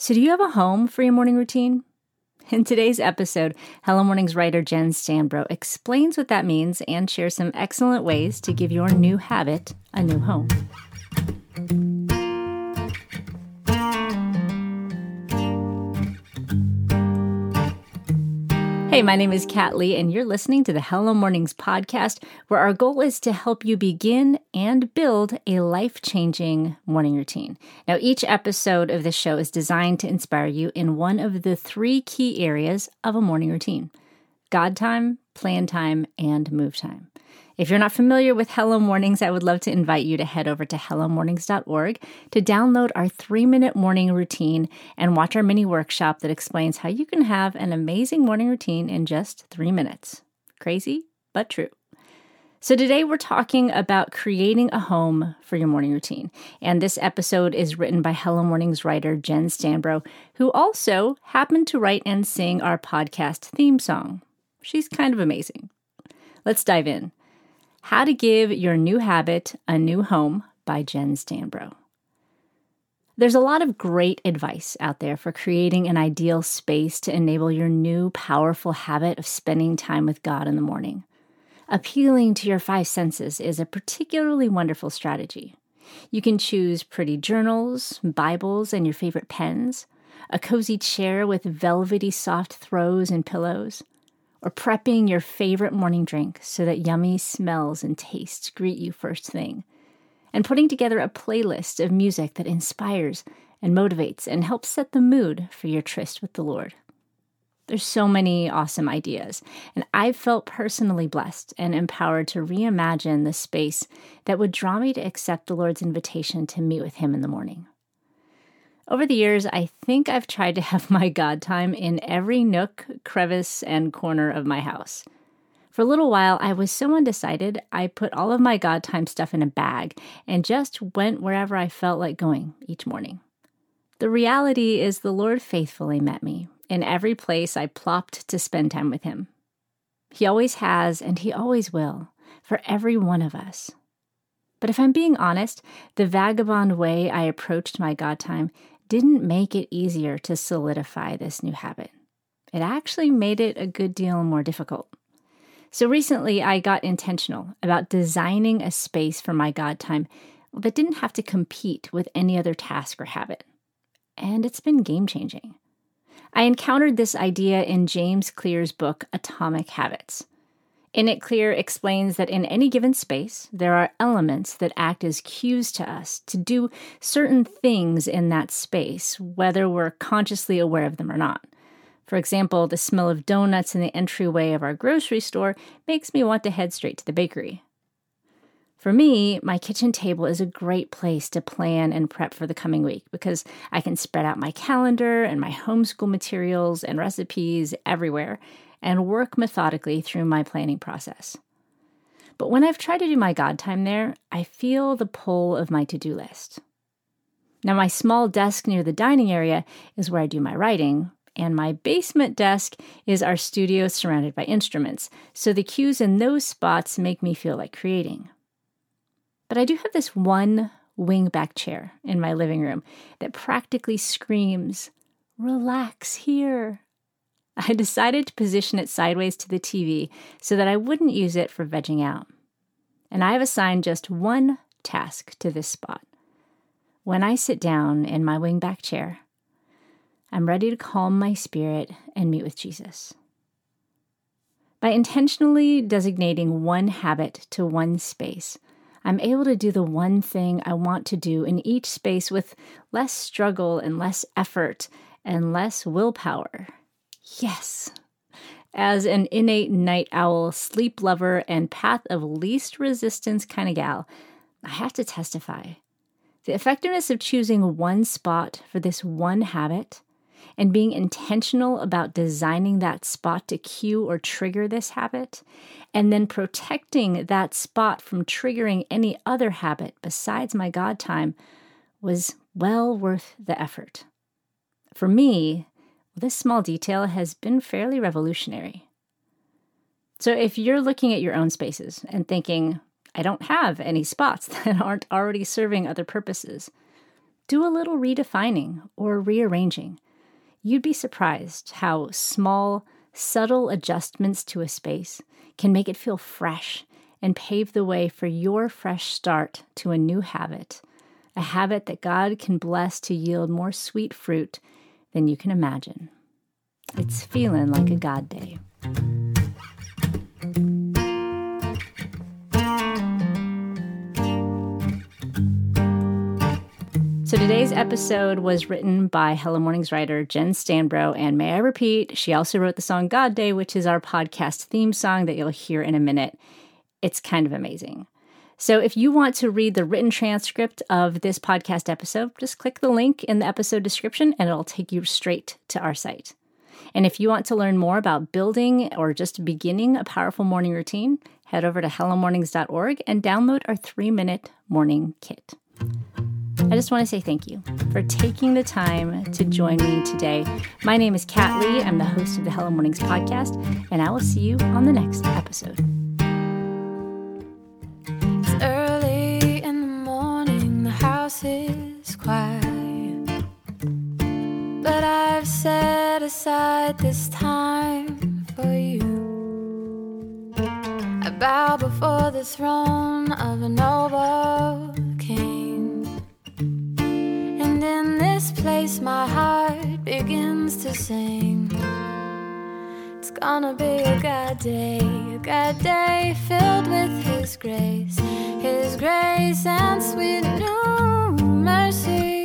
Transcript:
So, do you have a home for your morning routine? In today's episode, Hello Mornings writer Jen Stanbro explains what that means and shares some excellent ways to give your new habit a new home. Hey, my name is Kat Lee, and you're listening to the Hello Mornings podcast, where our goal is to help you begin and build a life changing morning routine. Now, each episode of this show is designed to inspire you in one of the three key areas of a morning routine God time, plan time, and move time. If you're not familiar with Hello Mornings, I would love to invite you to head over to hellomornings.org to download our three minute morning routine and watch our mini workshop that explains how you can have an amazing morning routine in just three minutes. Crazy, but true. So, today we're talking about creating a home for your morning routine. And this episode is written by Hello Mornings writer Jen Stanbro, who also happened to write and sing our podcast theme song. She's kind of amazing. Let's dive in. How to Give Your New Habit a New Home by Jen Stanbro. There's a lot of great advice out there for creating an ideal space to enable your new powerful habit of spending time with God in the morning. Appealing to your five senses is a particularly wonderful strategy. You can choose pretty journals, Bibles, and your favorite pens, a cozy chair with velvety soft throws and pillows, or prepping your favorite morning drink so that yummy smells and tastes greet you first thing, and putting together a playlist of music that inspires and motivates and helps set the mood for your tryst with the Lord. There's so many awesome ideas, and I've felt personally blessed and empowered to reimagine the space that would draw me to accept the Lord's invitation to meet with Him in the morning. Over the years, I think I've tried to have my God time in every nook, crevice, and corner of my house. For a little while, I was so undecided, I put all of my God time stuff in a bag and just went wherever I felt like going each morning. The reality is, the Lord faithfully met me in every place I plopped to spend time with Him. He always has, and He always will, for every one of us. But if I'm being honest, the vagabond way I approached my God time didn't make it easier to solidify this new habit. It actually made it a good deal more difficult. So recently, I got intentional about designing a space for my God time that didn't have to compete with any other task or habit. And it's been game changing. I encountered this idea in James Clear's book, Atomic Habits. In it, Clear explains that in any given space, there are elements that act as cues to us to do certain things in that space, whether we're consciously aware of them or not. For example, the smell of donuts in the entryway of our grocery store makes me want to head straight to the bakery. For me, my kitchen table is a great place to plan and prep for the coming week because I can spread out my calendar and my homeschool materials and recipes everywhere and work methodically through my planning process. But when I've tried to do my God time there, I feel the pull of my to do list. Now, my small desk near the dining area is where I do my writing, and my basement desk is our studio surrounded by instruments, so the cues in those spots make me feel like creating. But I do have this one wingback chair in my living room that practically screams, Relax here. I decided to position it sideways to the TV so that I wouldn't use it for vegging out. And I have assigned just one task to this spot. When I sit down in my wingback chair, I'm ready to calm my spirit and meet with Jesus. By intentionally designating one habit to one space, I'm able to do the one thing I want to do in each space with less struggle and less effort and less willpower. Yes. As an innate night owl, sleep lover, and path of least resistance kind of gal, I have to testify. The effectiveness of choosing one spot for this one habit and being intentional about designing that spot to cue or trigger this habit, and then protecting that spot from triggering any other habit besides my God time was well worth the effort. For me, this small detail has been fairly revolutionary. So, if you're looking at your own spaces and thinking, I don't have any spots that aren't already serving other purposes, do a little redefining or rearranging. You'd be surprised how small, subtle adjustments to a space can make it feel fresh and pave the way for your fresh start to a new habit, a habit that God can bless to yield more sweet fruit than you can imagine. It's feeling like a God day. So today's episode was written by Hello Mornings writer Jen Stanbro. And may I repeat, she also wrote the song God Day, which is our podcast theme song that you'll hear in a minute. It's kind of amazing. So if you want to read the written transcript of this podcast episode, just click the link in the episode description and it'll take you straight to our site. And if you want to learn more about building or just beginning a powerful morning routine, head over to hellomornings.org and download our three minute morning kit. I just want to say thank you for taking the time to join me today. My name is Kat Lee. I'm the host of the Hello Mornings podcast, and I will see you on the next episode. Is quiet. But I've set aside this time for you. I bow before the throne of a noble king. And in this place my heart begins to sing. It's gonna be a good day, a good day filled with His grace, His grace and sweet new mercy.